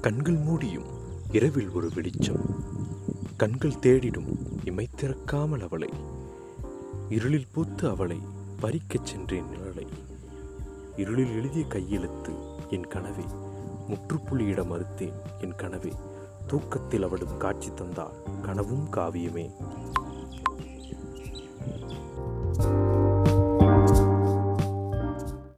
கண்கள் மூடியும் இரவில் ஒரு வெளிச்சம். கண்கள் தேடிடும் இமை திறக்காமல் அவளை. இருளில் பூத்து அவளை பறிக்கச் சென்றேன் நிழலை. இருளில் எழுதிய கையெழுத்து என் கனவே. முற்றுப்புள்ளியிட மறுத்தேன் என் கனவே. தூக்கத்தில் அவளும் காட்சி தந்தாள் கனவும் காவியமே.